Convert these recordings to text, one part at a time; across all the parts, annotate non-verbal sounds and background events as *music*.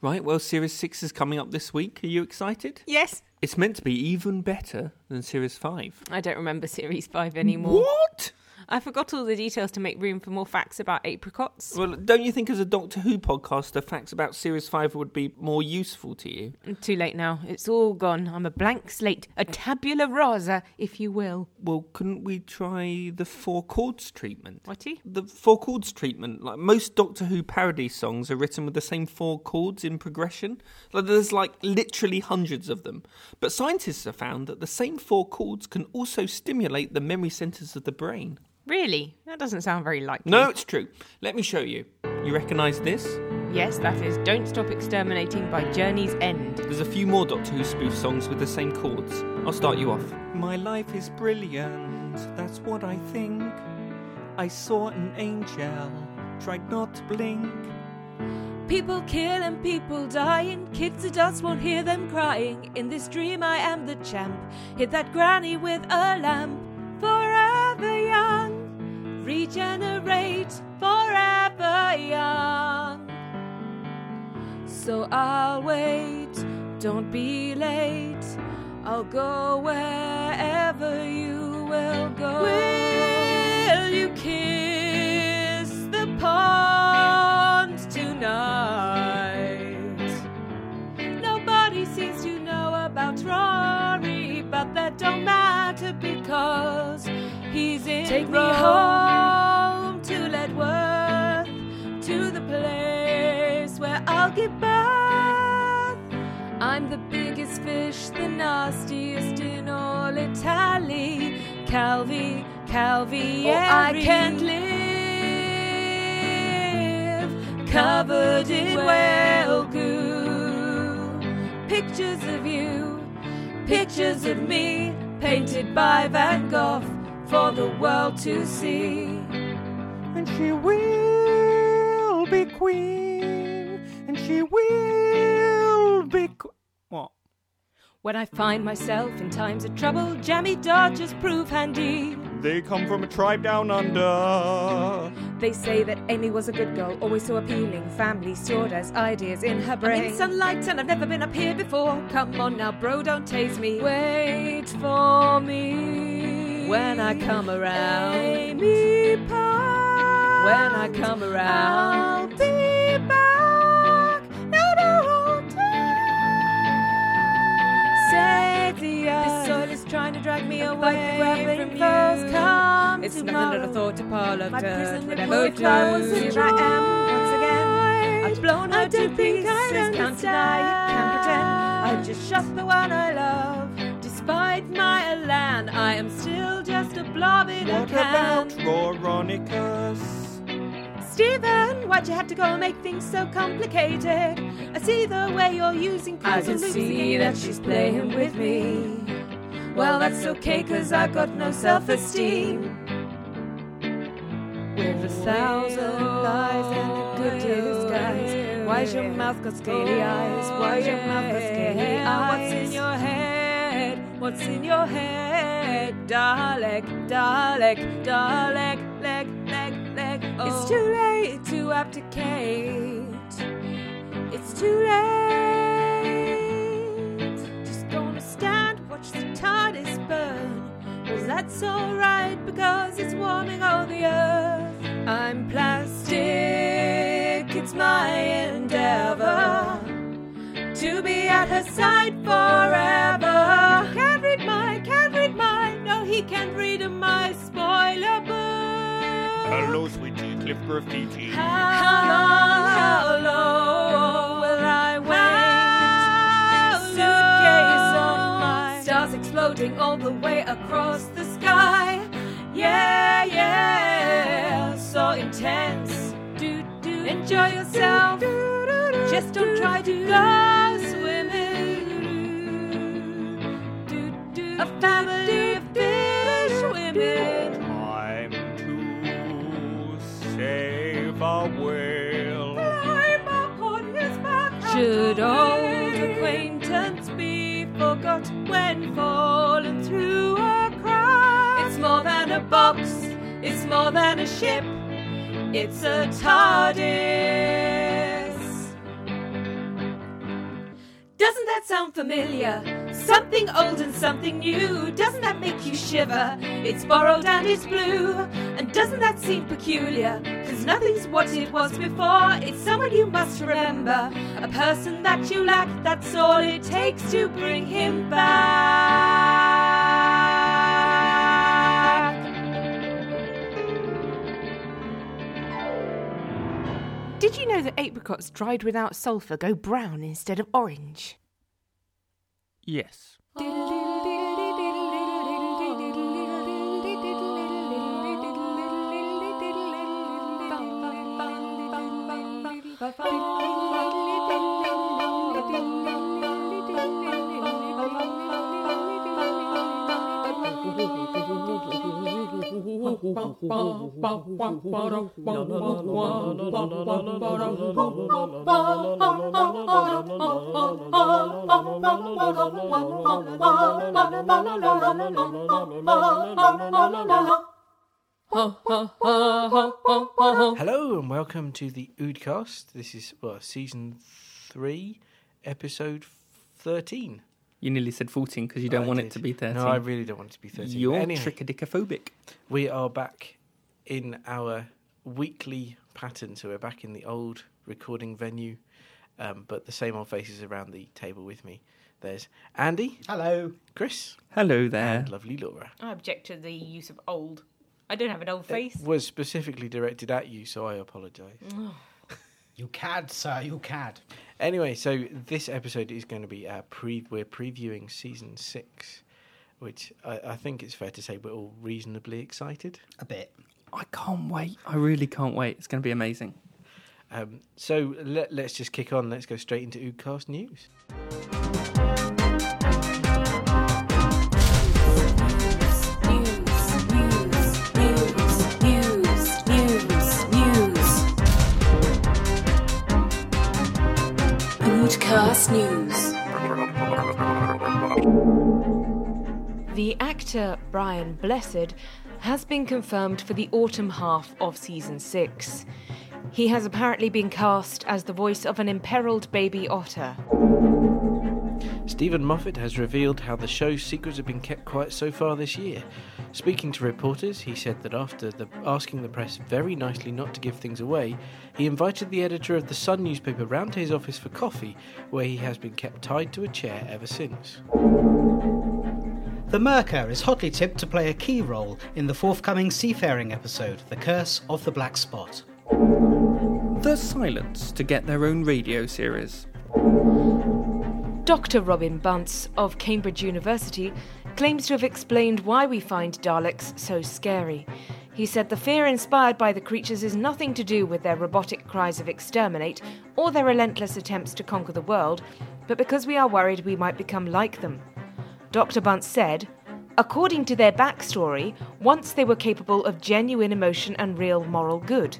Right, well, Series 6 is coming up this week. Are you excited? Yes. It's meant to be even better than Series 5. I don't remember Series 5 anymore. What? I forgot all the details to make room for more facts about apricots. Well, don't you think as a Doctor Who podcaster, facts about Series 5 would be more useful to you? Too late now. It's all gone. I'm a blank slate, a tabula rasa, if you will. Well, couldn't we try the four chords treatment? Whitey? The four chords treatment, like most Doctor Who parody songs are written with the same four chords in progression. Like there's like literally hundreds of them. But scientists have found that the same four chords can also stimulate the memory centers of the brain. Really? That doesn't sound very likely. No, it's true. Let me show you. You recognize this? Yes, that is Don't Stop Exterminating by Journey's End. There's a few more Doctor Who spoof songs with the same chords. I'll start you off. My life is brilliant, that's what I think. I saw an angel, tried not to blink. People kill and people dying, kids who just won't hear them crying. In this dream, I am the champ. Hit that granny with a lamp. Forever young, regenerate, forever young. So I'll wait, don't be late. I'll go wherever you will go. Will you kiss the pond tonight? Nobody seems to know about Rory, but that don't matter because he's in Take me home to Leadworth, to the place where I'll give birth. I'm the biggest fish, the nastiest in all Italy. Calvi, Calvi, oh, I can't live covered in whale goo. Pictures of you, pictures of me, painted by Van Gogh for the world to see. And she will be queen, and she will be. Qu- what? When I find myself in times of trouble, jammy dodgers prove handy. They come from a tribe down under. They say that Amy was a good girl, always so appealing. Family stored as ideas in her brain. I'm in sunlight and I've never been up here before. Come on now, bro, don't tase me. Wait for me when I come around. Amy Park. When I come around, I'll be back. No, no, Sexy This soil is trying to drag me away from you. Come it's nothing but a thought to parlor My prison whatever close. Here I am once again. I've blown her to pieces. Can't deny can't pretend. I just shot the one I love. Despite my elan, I am still just a blob in What about Roronicus? Stephen, why'd you have to go and make things so complicated? I see the way you're using I can see that she's playing with me. Well, that's okay, cause I got no self esteem. With a thousand lies and a good disguise. Why's your mouth got scaly eyes? Why's your mouth got scaly oh, eyes? What's in your head? What's in your head? Dalek, Dalek, Dalek, leg, leg, leg. It's too late to abdicate. It's too late. Just gonna stand, watch the TARDIS burn. Well, that's alright because it's warming all the earth. I'm plastic, it's my endeavor to be at her side forever. He can't read my spoiler book. Hello, sweetie, Cliff Graffiti. How long, how long will I wait? Suitcase on my stars exploding all the way across the sky. Yeah, yeah, so intense. Do, do, enjoy yourself. Just don't try to go more than a ship, it's a TARDIS. Doesn't that sound familiar? Something old and something new. Doesn't that make you shiver? It's borrowed and it's blue. And doesn't that seem peculiar? Cause nothing's what it was before. It's someone you must remember. A person that you lack, that's all it takes to bring him back. Did you know that apricots dried without sulphur go brown instead of orange? Yes. Hello and welcome to the Oodcast. This is well, season three, episode thirteen. You nearly said 14 because you don't I want did. it to be 13. No, I really don't want it to be thirteen. You're Anyway, trichotillophobic. we are back in our weekly pattern, so we're back in the old recording venue, um, but the same old faces around the table with me. There's Andy, Hello. Chris, Hello there. and lovely Laura. I object to the use of old. I don't have an old face. It was specifically directed at you, so I apologise. You cad, sir, you cad. Anyway, so this episode is going to be uh, pre. We're previewing season six, which I, I think it's fair to say we're all reasonably excited. A bit. I can't wait. I really can't wait. It's going to be amazing. Um, so let, let's just kick on. Let's go straight into Oodcast news. News. The actor Brian Blessed has been confirmed for the autumn half of season six. He has apparently been cast as the voice of an imperiled baby otter. Steven Moffat has revealed how the show's secrets have been kept quiet so far this year. Speaking to reporters, he said that after the, asking the press very nicely not to give things away, he invited the editor of the Sun newspaper round to his office for coffee, where he has been kept tied to a chair ever since. The Merker is hotly tipped to play a key role in the forthcoming seafaring episode, The Curse of the Black Spot. The Silence to get their own radio series. Dr. Robin Bunce of Cambridge University claims to have explained why we find Daleks so scary. He said the fear inspired by the creatures is nothing to do with their robotic cries of exterminate or their relentless attempts to conquer the world, but because we are worried we might become like them. Dr. Bunce said, According to their backstory, once they were capable of genuine emotion and real moral good.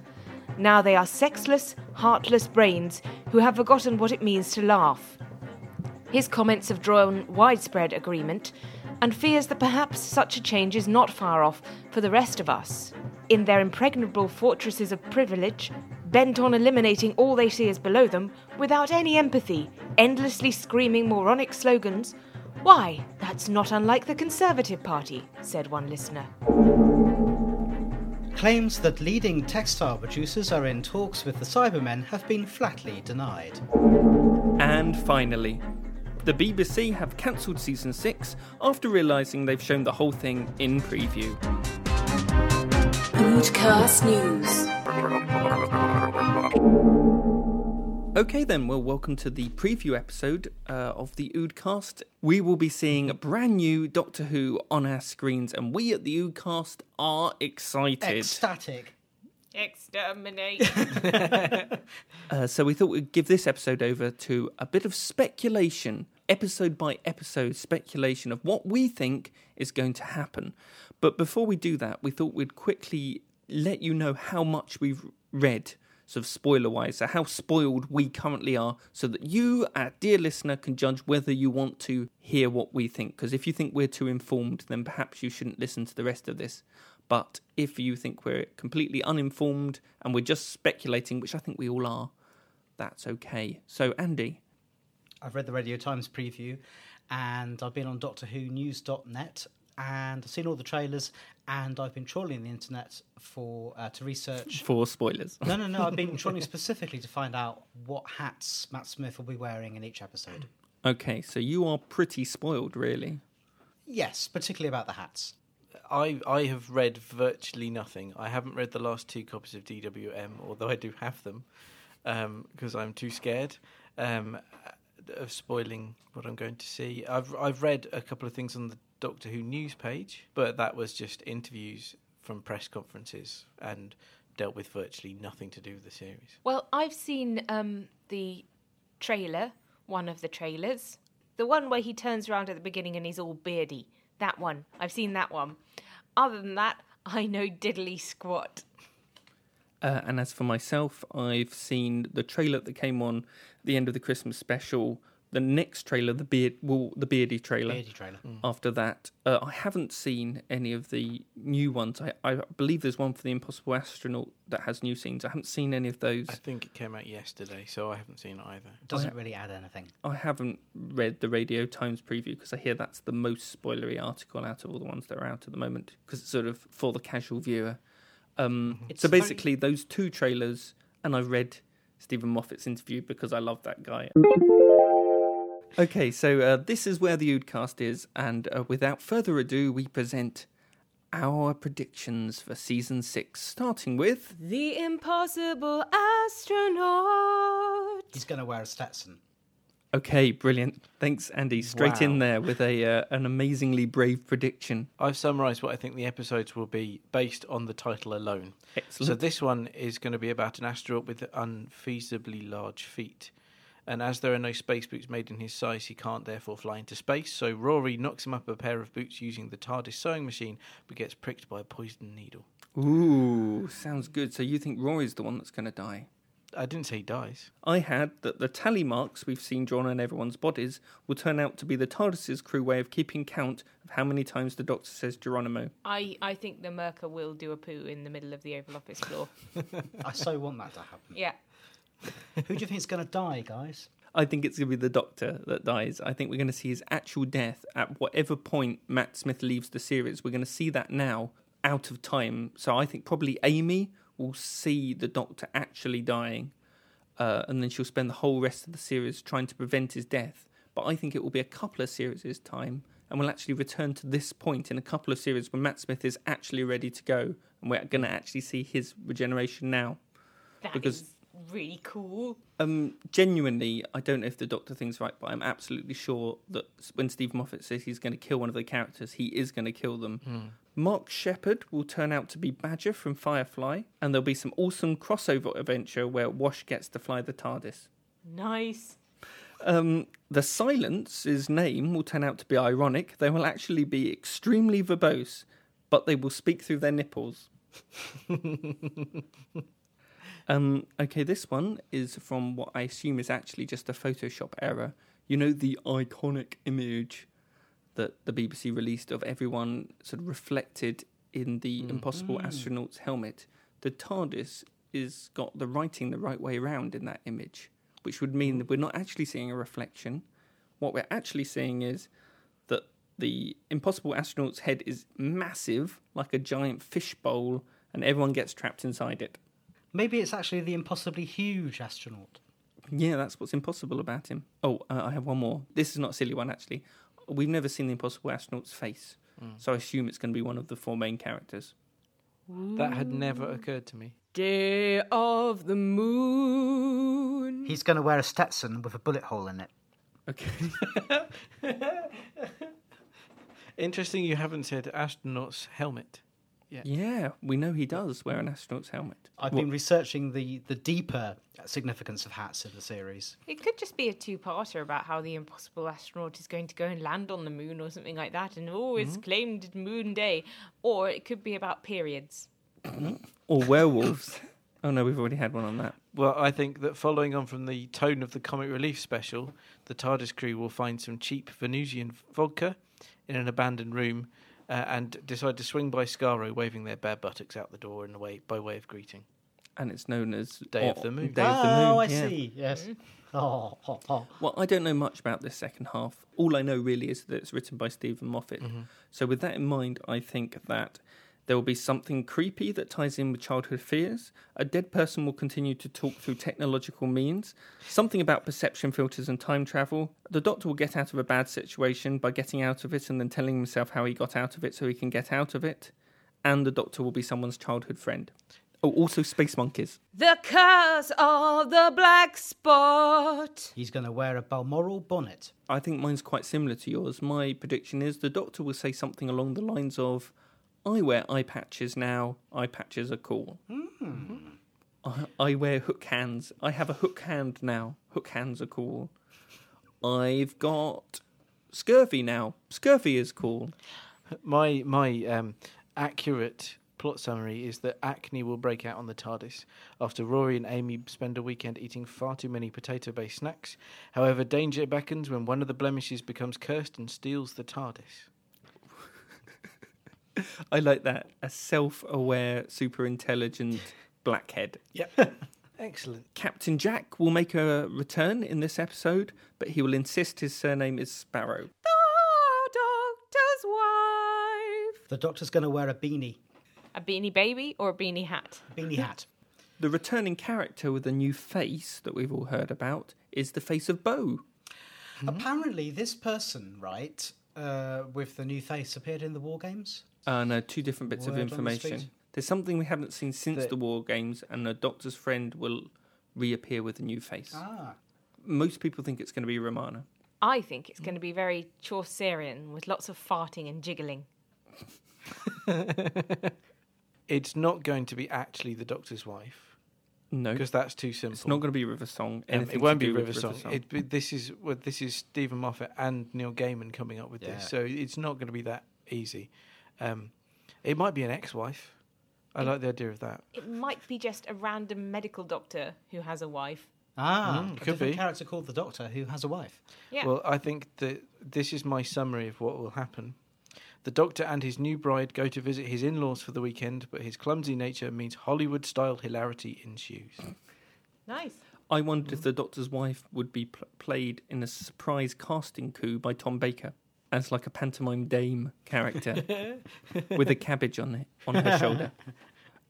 Now they are sexless, heartless brains who have forgotten what it means to laugh. His comments have drawn widespread agreement and fears that perhaps such a change is not far off for the rest of us. In their impregnable fortresses of privilege, bent on eliminating all they see as below them, without any empathy, endlessly screaming moronic slogans. Why, that's not unlike the Conservative Party, said one listener. Claims that leading textile producers are in talks with the Cybermen have been flatly denied. And finally, the BBC have cancelled season 6 after realising they've shown the whole thing in preview. Podcast News. Okay, then, well, welcome to the preview episode uh, of the Oodcast. We will be seeing a brand new Doctor Who on our screens, and we at the Oodcast are excited. Ecstatic. Exterminate. *laughs* *laughs* Uh, so we thought we'd give this episode over to a bit of speculation, episode by episode speculation of what we think is going to happen. But before we do that, we thought we'd quickly let you know how much we've read, sort of spoiler wise, so how spoiled we currently are, so that you, our dear listener, can judge whether you want to hear what we think. Because if you think we're too informed, then perhaps you shouldn't listen to the rest of this. But if you think we're completely uninformed and we're just speculating, which I think we all are, that's okay. So, Andy, I've read the Radio Times preview, and I've been on DoctorWhoNews.net, and I've seen all the trailers, and I've been trawling the internet for uh, to research. *laughs* For spoilers. No, no, no. I've been trawling specifically to find out what hats Matt Smith will be wearing in each episode. Okay, so you are pretty spoiled, really. Yes, particularly about the hats. I I have read virtually nothing. I haven't read the last two copies of DWM, although I do have them, because I'm too scared um, of spoiling what I'm going to see. I've I've read a couple of things on the Doctor Who news page, but that was just interviews from press conferences and dealt with virtually nothing to do with the series. Well, I've seen um, the trailer, one of the trailers, the one where he turns around at the beginning and he's all beardy. That one. I've seen that one. Other than that, I know diddly squat. Uh, and as for myself, I've seen the trailer that came on at the end of the Christmas special. The next trailer, the beard, well, the beardy trailer. Beardy trailer. After that, uh, I haven't seen any of the new ones. I, I believe there's one for the Impossible Astronaut that has new scenes. I haven't seen any of those. I think it came out yesterday, so I haven't seen it either. Doesn't really add anything. I haven't read the Radio Times preview because I hear that's the most spoilery article out of all the ones that are out at the moment because it's sort of for the casual viewer. Um, It's so very- basically, those two trailers, and I read Steven Moffat's interview because I love that guy. Okay, so uh, this is where the Oodcast is, and uh, without further ado, we present our predictions for season six, starting with The impossible astronaut. He's going to wear a Stetson. Okay, brilliant. Thanks, Andy. Straight in there with a uh, an amazingly brave prediction. I've summarised what I think the episodes will be based on the title alone. So this one is going to be about an astronaut with unfeasibly large feet. And as there are no space boots made in his size, he can't therefore fly into space. So Rory knocks him up a pair of boots using the TARDIS sewing machine, but gets pricked by a poisoned needle. Ooh, sounds good. So you think Rory's the one that's going to die? I didn't say he dies. I had that the tally marks we've seen drawn on everyone's bodies will turn out to be the TARDIS's crew way of keeping count of how many times the Doctor says Geronimo. I, I think the Merker will do a poo in the middle of the Oval Office floor. *laughs* I so want that to happen. yeah. *laughs* Who do you think is going to die, guys? I think it's going to be the Doctor that dies. I think we're going to see his actual death at whatever point Matt Smith leaves the series. We're going to see that now out of time. So I think probably Amy will see the Doctor actually dying, uh, and then she'll spend the whole rest of the series trying to prevent his death. But I think it will be a couple of series' time, and we'll actually return to this point in a couple of series when Matt Smith is actually ready to go, and we're going to actually see his regeneration now. That is Because- really cool. Um, genuinely, I don't know if the Doctor thing's right, but I'm absolutely sure that when Steve Moffat says he's going to kill one of the characters, he is going to kill them. Mark Sheppard will turn out to be Badger from Firefly, and there'll be some awesome crossover adventure where Wash gets to fly the TARDIS. Nice. Um, the Silence's name will turn out to be ironic. They will actually be extremely verbose, but they will speak through their nipples. *laughs* um, okay, this one is from what I assume is actually just a Photoshop error. You know the iconic image that the BBC released of everyone sort of reflected in the impossible astronaut's helmet. The TARDIS is got the writing the right way around in that image, which would mean that we're not actually seeing a reflection. What we're actually seeing is that the impossible astronaut's head is massive, like a giant fishbowl, and everyone gets trapped inside it. Maybe it's actually the impossibly huge astronaut. Yeah, that's what's impossible about him. Oh, uh, I have one more. This is not a silly one, actually. We've never seen the impossible astronaut's face, so I assume it's going to be one of the four main characters. That had never occurred to me. Day of the moon. He's going to wear a Stetson with a bullet hole in it. Okay. *laughs* Interesting you haven't said astronaut's helmet. Yeah, we know he does wear an astronaut's helmet. I've What- been researching the, the deeper significance of hats in the series. It could just be a two-parter about how the impossible astronaut is going to go and land on the moon or something like that, and oh, it's mm-hmm. claimed Moon Day, or it could be about periods. *coughs* Or werewolves. oh no, we've already had one on that. Well, I think that following on from the tone of the comic relief special, the TARDIS crew will find some cheap Venusian vodka in an abandoned room uh, and decide to swing by Skaro, waving their bare buttocks out the door in a way by way of greeting. And it's known as Day of oh, the Moon. Day of the Moon. oh, I yeah. see. Yes. Oh, oh, oh. Well, I don't know much about this second half. All I know really is that it's written by Steven Moffat. So, with that in mind, I think that there will be something creepy that ties in with childhood fears. A dead person will continue to talk through technological means. Something about perception filters and time travel. The doctor will get out of a bad situation by getting out of it and then telling himself how he got out of it so he can get out of it. And the doctor will be someone's childhood friend. Oh, also space monkeys. The curse of the black spot. He's going to wear a Balmoral bonnet. I think mine's quite similar to yours. My prediction is the doctor will say something along the lines of, I wear eye patches now, eye patches are cool. I, I wear hook hands. I have a hook hand now, hook hands are cool. I've got scurvy now, scurvy is cool. My my um, accurate plot summary is that acne will break out on the TARDIS after Rory and Amy spend a weekend eating far too many potato-based snacks. However, danger beckons when one of the blemishes becomes cursed and steals the TARDIS. *laughs* I like that. A self aware, super intelligent blackhead. Yep. *laughs* Excellent. Captain Jack will make a return in this episode, but he will insist his surname is Sparrow. The doctor's wife. The doctor's going to wear a beanie, A beanie baby or a beanie hat? A beanie hat. The returning character with a new face that we've all heard about is the face of Boe. Apparently, this person, right, uh, with the new face, appeared in the War Games. Uh, no, two different bits Word of on the information. There's something we haven't seen since The- the War Games, and the Doctor's friend will reappear with a new face. Ah, Most people think it's going to be Romana. I think it's going to be very Chaucerian with lots of farting and jiggling. *laughs* It's not going to be actually the Doctor's wife No, because that's too simple. it's not going to be River Song. Um, Anything it won't be do River Song. It, but this is well, this is Steven Moffat and Neil Gaiman coming up with Yeah. this, so it's not going to be that easy. Um, it might be an ex-wife. I like the idea of that. It might be just a random medical doctor who has a wife. ah, Mm, a could different be. character called the Doctor who has a wife. Yeah. Well, I think that this is my summary of what will happen. The Doctor and his new bride go to visit his in-laws for the weekend, but his clumsy nature means Hollywood-style hilarity ensues. nice. I wondered if the Doctor's wife would be pl- played in a surprise casting coup by Tom Baker as like a pantomime dame character *laughs* with a cabbage on it on her shoulder.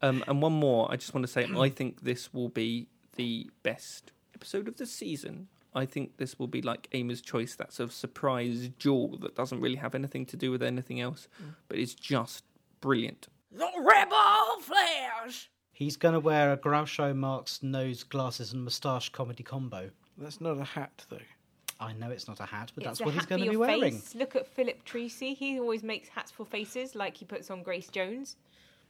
Um, and one more, I just want to say, I think this will be the best episode of the season. I think this will be like Amy's choice. That's a surprise jewel that doesn't really have anything to do with anything else, but it's just brilliant. The rebel flesh. He's going to wear a Groucho Marx nose, glasses, and moustache comedy combo. That's not a hat, though. I know it's not a hat, but It's that's a what he's going to be your wearing. Face. Look at Philip Treacy. He always makes hats for faces, like he puts on Grace Jones.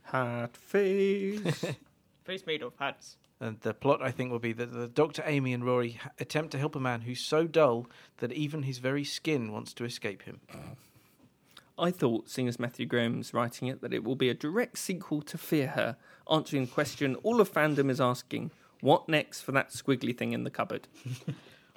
Hat face. *laughs* Face made of hats. And the plot, I think, will be that the Doctor, Amy, and Rory attempt to help a man who's so dull that even his very skin wants to escape him. *clears throat* I thought, seeing as Matthew Graham's writing it, that it will be a direct sequel to Fear Her, answering the question all of fandom is asking what next for that squiggly thing in the cupboard? *laughs*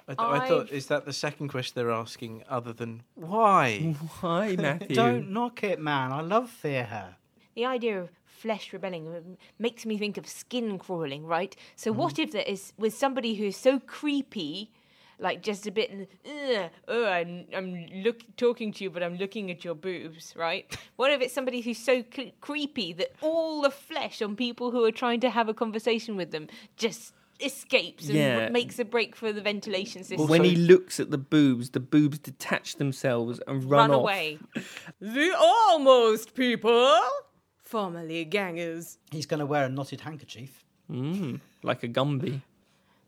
I, th- I thought, is that the second question they're asking, other than why? Why, *laughs* Matthew? Don't knock it, man. I love Fear Her. The idea of flesh rebelling um, makes me think of skin crawling, right? So what if there is with somebody who's so creepy, like just a bit, Ugh, oh, I'm, I'm look talking to you, but I'm looking at your boobs, right? What if it's somebody who's so cre- creepy that all the flesh on people who are trying to have a conversation with them just escapes and Yeah. makes a break for the ventilation system? when he looks at the boobs, the boobs detach themselves and run, run off. away. *laughs* The almost people. Formerly gangers. He's going to wear a knotted handkerchief. Mm, like a Gumby.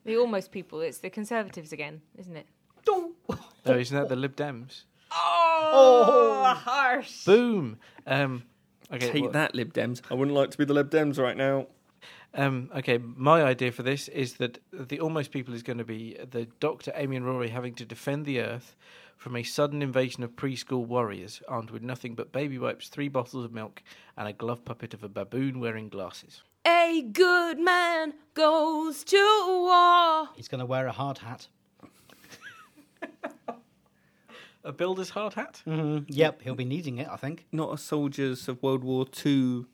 The almost people. It's the conservatives again, isn't it? No, isn't that the Lib Dems? Oh, harsh. Boom! Um, okay, Take well- that, Lib Dems. I wouldn't like to be the Lib Dems right now. Um, okay, my idea for this is that the almost people is going to be the Doctor, Amy, and Rory having to defend the Earth from a sudden invasion of preschool warriors armed with nothing but baby wipes, three bottles of milk, and a glove puppet of a baboon wearing glasses. A good man goes to war. He's going to wear a hard hat. A builder's hard hat? Mm, yep, he'll be needing it, I think. Not a soldiers of World War Two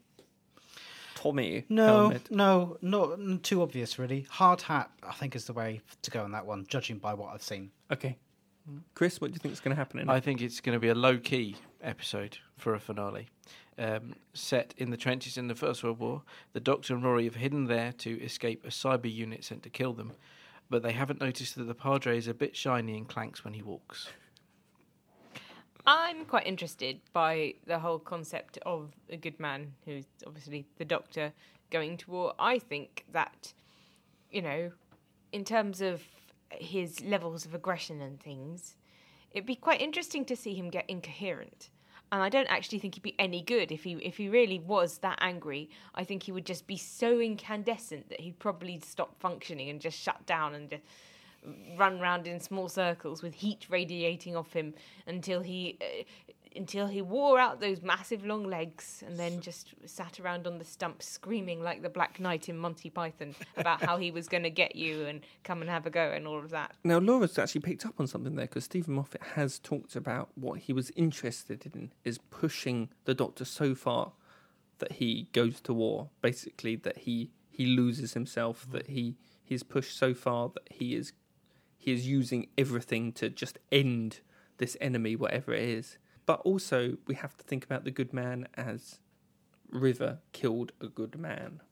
Tommy No, helmet. no, not too obvious, really. Hard hat, I think, is the way to go on that one, judging by what I've seen. Okay. Chris, what do you think is going to happen in I it? think it's going to be a low key episode for a finale. Um, set in the trenches in the First World War, the Doctor and Rory have hidden there to escape a cyber unit sent to kill them, but they haven't noticed that the Padre is a bit shiny and clanks when he walks. I'm quite interested by the whole concept of a good man who's obviously the doctor going to war. I think that, you know, in terms of his levels of aggression and things, it'd be quite interesting to see him get incoherent. And I don't actually think he'd be any good if he if he really was that angry. I think he would just be so incandescent that he'd probably stop functioning and just shut down and just run round in small circles with heat radiating off him until he uh, until he wore out those massive long legs and then just sat around on the stump screaming like the Black Knight in Monty Python about how he was going to get you and come and have a go and all of that. Now, Laura's actually picked up on something there because Steven Moffat has talked about what he was interested in is pushing the Doctor so far that he goes to war. Basically, that he he loses himself. That he he's pushed so far that he is he is using everything to just end this enemy, whatever it is. But also, we have to think about the good man as River killed a good man.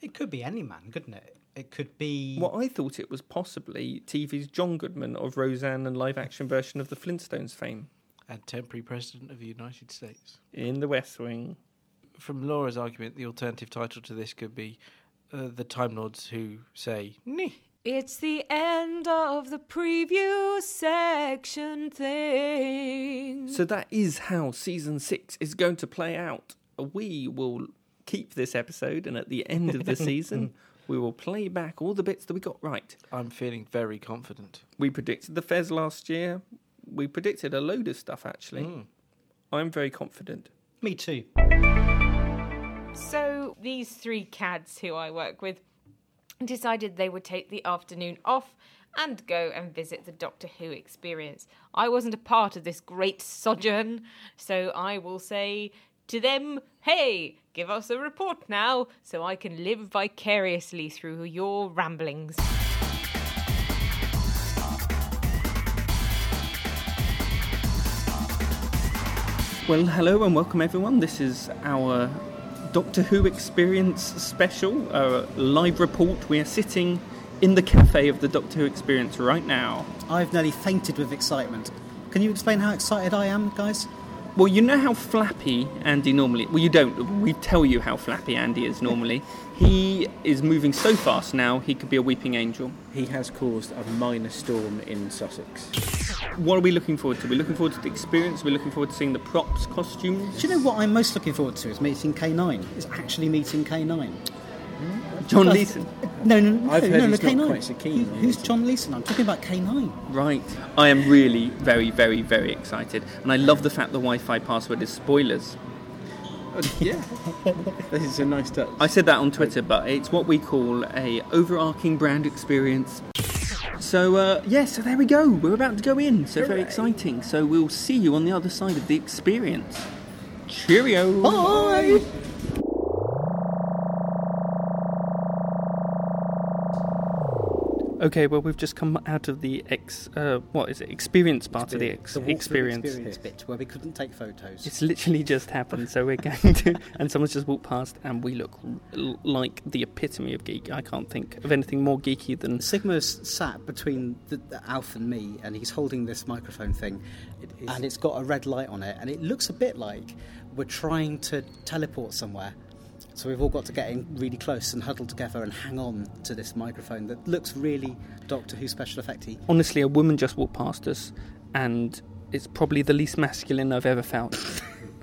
It could be any man, couldn't it? It could be. What I thought it was possibly TV's John Goodman of Roseanne and live action version of the Flintstones fame And temporary president of the United States. in the West Wing. From Laura's argument, the alternative title to this could be uh, The Time Lords Who Say, Neh. It's the end of the preview section thing. So that is how season six is going to play out. We will keep this episode, and at the end of the *laughs* season, we will play back all the bits that we got right. I'm feeling very confident. We predicted the Fez last year. We predicted a load of stuff, actually. Mm. I'm very confident. Me too. So these three cads who I work with decided they would take the afternoon off and go and visit the Doctor Who experience. I wasn't a part of this great sojourn, so I will say to them, hey, give us a report now so I can live vicariously through your ramblings. Well, hello and welcome everyone. This is our Doctor Who Experience special, a live report. We are sitting in the cafe of the Doctor Who Experience right now. I've nearly fainted with excitement. Can you explain how excited I am, guys? Well, you know how flappy Andy normally. Well, you don't. We tell you how flappy Andy is normally. *laughs* he is moving so fast now. He could be a weeping angel. He has caused a minor storm in Sussex. What are we looking forward to? We're looking forward to the experience. We're looking forward to seeing the props, costumes. Do you know what I'm most looking forward to? Is meeting K9. Is actually meeting K9. John Leeson. No, no, no. I've no, heard no, he's not K9. quite so keen Who- who's John Leeson? I'm talking about K9. Right. I am really very, very, very excited, and I love the fact the Wi-Fi password is spoilers. yeah, *laughs* this is a nice touch. I said that on Twitter, but it's what we call a overarching brand experience. So uh, yeah, so there we go. We're about to go in. So very exciting. So we'll see you on the other side of the experience. Cheerio. Bye! Okay, well we've just come out of the ex. Uh, what is it? Experience part of the ex- The experience. experience bit where we couldn't take photos. It's literally just happened. So we're going to, *laughs* and someone's just walked past, and we look l- like the epitome of geek. I can't think of anything more geeky than Sigma's sat between the, the Alf and me, and he's holding this microphone thing, and it's got a red light on it, and it looks a bit like we're trying to teleport somewhere. So we've all got to get in really close and huddle together and hang on to this microphone that looks really Doctor Who special effecty. honestly, a woman just walked past us, and it's probably the least masculine I've ever felt.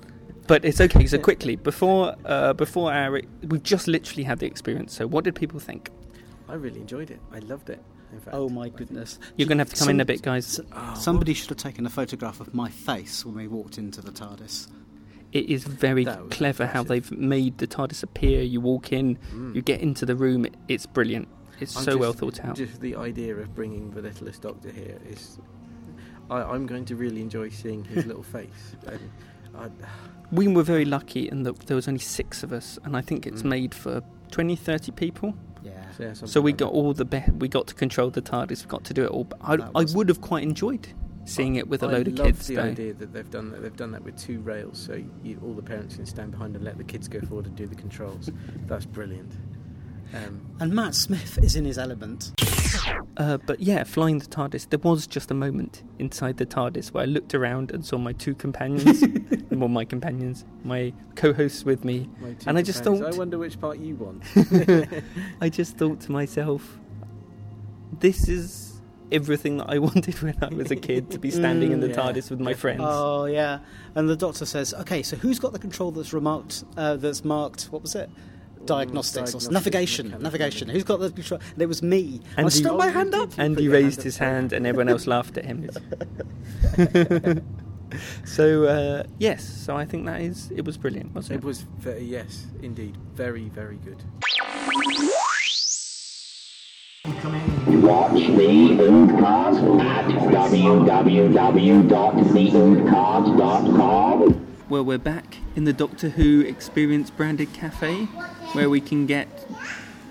*laughs* but it's okay. So quickly, before uh, before our, we just literally had the experience. So what did people think? I really enjoyed it. I loved it. In fact, Oh my goodness! You're going to have to come in a bit, guys. S- Somebody should have taken a photograph of my face when we walked into the TARDIS. It is very That was clever how they've made the TARDIS appear. You walk in, Mm. you get into the room. it- It's brilliant. It's I'm so just- well thought out. Just the idea of bringing the littlest doctor here is. I, I'm going to really enjoy seeing his *laughs* little face. And I, We were very lucky in that there was only six of us, and I think it's Mm. made for 20, 30 people. Yeah. so, yeah, So we like got that. all the be- we got to control the TARDIS, we got to do it all. But I, I would have quite enjoyed seeing it with a I load of love kids. the though. idea that they've done that. They've done that with two rails, so you, all the parents can stand behind and let the kids go forward and do the controls. That's brilliant. Um, And Matt Smith is in his element. Uh, but yeah, flying the TARDIS, there was just a moment inside the TARDIS where I looked around and saw my two companions, *laughs* well, my companions, my co-hosts with me, And I just thought- I wonder which part you want. *laughs* I just thought to myself, this is everything that I *laughs* wanted when I was a kid to be standing in the Mm, yeah, TARDIS with my friends. Oh yeah. And the doctor says, "Okay, so who's got the control that's remarked? Uh, that's marked. What was it? Diagnostics, or navigation. mechanical. Navigation. Who's got the control? And it was me. And I stuck my hand up. did. And he your hand raised up his hand, and everyone else laughed at him. *laughs* *laughs* so uh, yes, so I think that is it was brilliant, wasn't It it? was very, yes, indeed, very, very good. Watch the Oodcast at www.theoodcast.com. Well, we're back in the Doctor Who Experience branded cafe, where we can get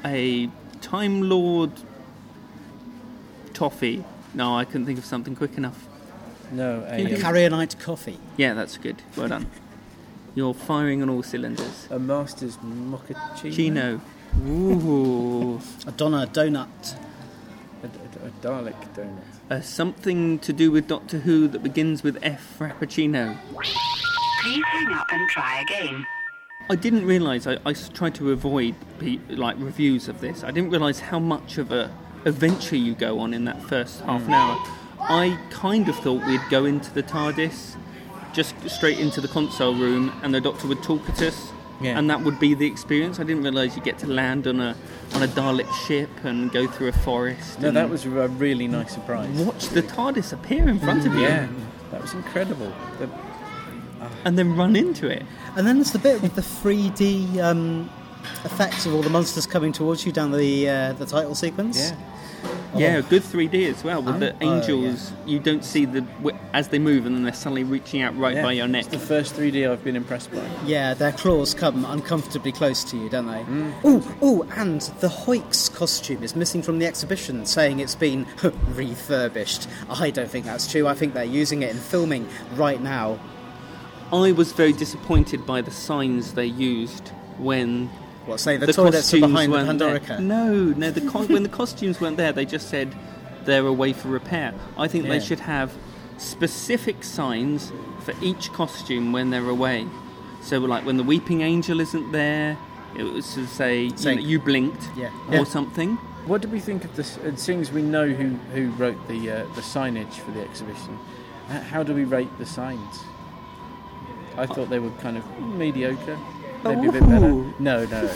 a Time Lord toffee. No, I couldn't think of something quick enough. No, A a, um, coffee. Yeah, that's good. Well done. You're firing on all cylinders. a master's mochaccino. Chino. Ooh. A Donna donut. A, a, a Dalek donut. Uh, something to do with Doctor Who that begins with F Frappuccino. Please hang up and try again. I didn't realise. I tried to avoid pe- like reviews of this. I didn't realise how much of a adventure you go on in that first half an hour. I kind of thought we'd go into the TARDIS, just straight into the console room, and the Doctor would talk at us, Yeah. and that would be the experience. I didn't realise you get to land on a on a Dalek ship and go through a forest. No, that was a really nice surprise. watch the TARDIS appear in front of you, Yeah, that was incredible. The, and then run into it. And then there's the bit with the 3D um, effects of all the monsters coming towards you down the uh, the title sequence. yeah, Yeah, good 3D as well. With the Oh, yeah. angels, you don't see the as they move, and then they're suddenly reaching out right yeah. by your neck. It's the first 3D I've been impressed by. Yeah, their claws come uncomfortably close to you, don't they? Mm. Oh, oh, and the Hoix costume is missing from the exhibition, saying it's been *laughs* refurbished. I don't think that's true. I think they're using it in filming right now. I was very disappointed by the signs they used when What say the, the toilets are behind the weren't there. No, no, the con- when the costumes weren't there, they just said they're away for repair. I think they should have specific signs for each costume when they're away. So, like when the Weeping Angel isn't there, it was to say you, know, you blinked Yeah. or Yeah. something. What did we think of this? And seeing as we know who, who wrote the uh, the signage for the exhibition, how do we rate the signs? I thought they were kind of mediocre, maybe a bit better. Ooh. No, no.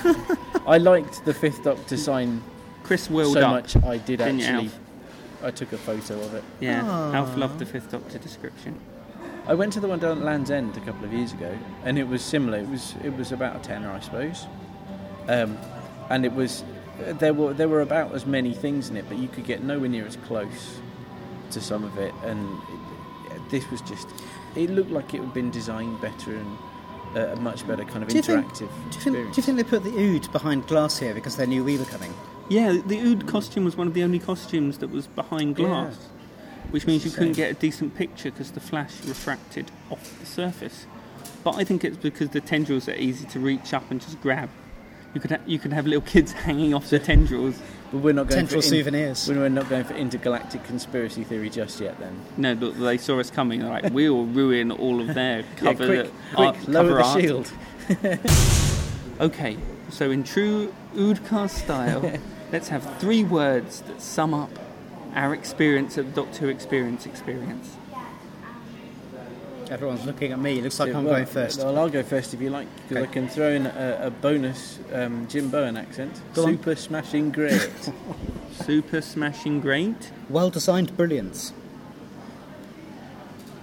I liked the Fifth Doctor sign Chris willed so up. much. I did didn't you, actually. Alf? I took a photo of it. Yeah, Ah. Alf loved the Fifth Doctor description. I went to the one down at Land's End a couple of years ago, and it was similar. It was it was about a tenner, I suppose, um, and it was there were there were about as many things in it, but you could get nowhere near as close to some of it. And it, this was just it looked like it had been designed better and a much better kind of Do you think- interactive Do you, think, do you think they put the Ood behind glass here because they knew we were coming? Yeah, the Ood costume was one of the only costumes that was behind glass, which means you It's a couldn't get a decent picture because the flash refracted off the surface. But I think it's because the tendrils are easy to reach up and just grab. You could ha- you could have little kids *laughs* hanging off the tendrils. But we're not going Tendril for in- souvenirs. we're not going for intergalactic conspiracy theory just yet. Then No, look, they saw us coming. They're like, we'll ruin all of their *laughs* yeah, cover quick, art, quick, lower cover the art. shield. *laughs* Okay, so in true Oodcast style, *laughs* let's have three words that sum up our experience of Doctor Who Experience experience. Everyone's looking at me. Looks like Yeah, I'm well, going first. Well, I'll go first if you like, because Okay. I can throw in a, a bonus um, Jim Bowen accent. Go on. Super smashing great. *laughs* Super smashing great. Well designed brilliance.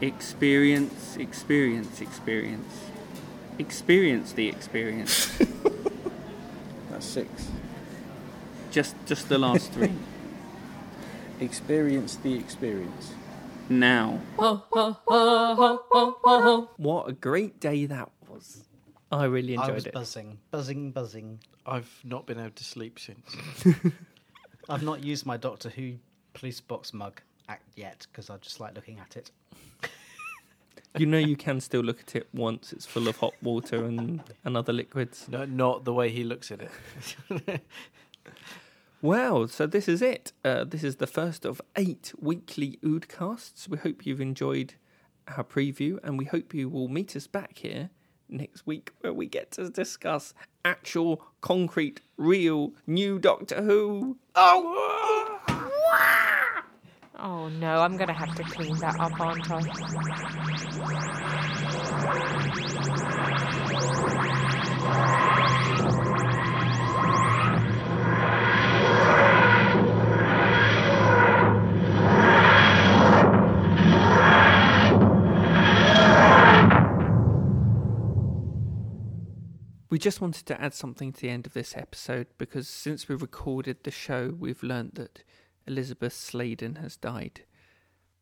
Experience, experience, experience. Experience the experience. *laughs* That's six. just just the last three. *laughs* Experience the experience. Now. What a great day that was. I really I enjoyed was it. buzzing, buzzing, buzzing. I've not been able to sleep since. *laughs* I've not used my Doctor Who police box mug act yet because I just like looking at it. You know you can still look at it once it's full of hot water and, and other liquids. No, not the way he looks at it. *laughs* Well, so this is it. Uh, this is the first of eight weekly Oodcasts. We hope you've enjoyed our preview, and we hope you will meet us back here next week where we get to discuss actual, concrete, real new Doctor Who. Oh! *laughs* Oh no, I'm gonna have to clean that up, aren't I? We just wanted to add something to the end of this episode because since we recorded the show, we've learnt that Elizabeth Sladen has died.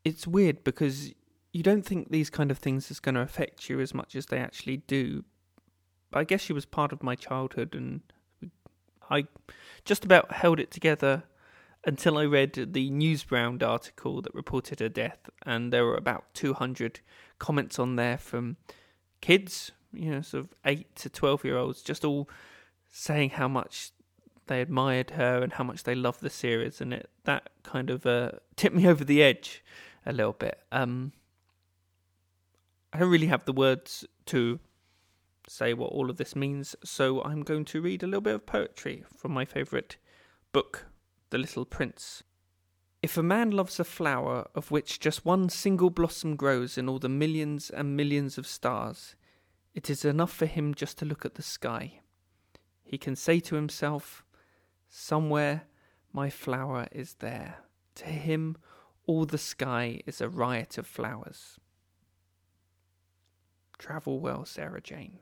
It's weird because you don't think these kind of things is going to affect you as much as they actually do. I guess she was part of my childhood, and I just about held it together until I read the Newsround article that reported her death, and there were about 200 comments on there from kids, you know, sort of 8 to 12 year olds, just all saying how much they admired her and how much they loved the series, and it that kind of uh, tipped me *laughs* over the edge a little bit. Um, I don't really have the words to say what all of this means, so I'm going to read a little bit of poetry from my favourite book, The Little Prince. If a man loves a flower of which just one single blossom grows in all the millions and millions of stars, it is enough for him just to look at the sky. He can say to himself, Somewhere my flower is there. To him, all the sky is a riot of flowers. Travel well, Sarah Jane.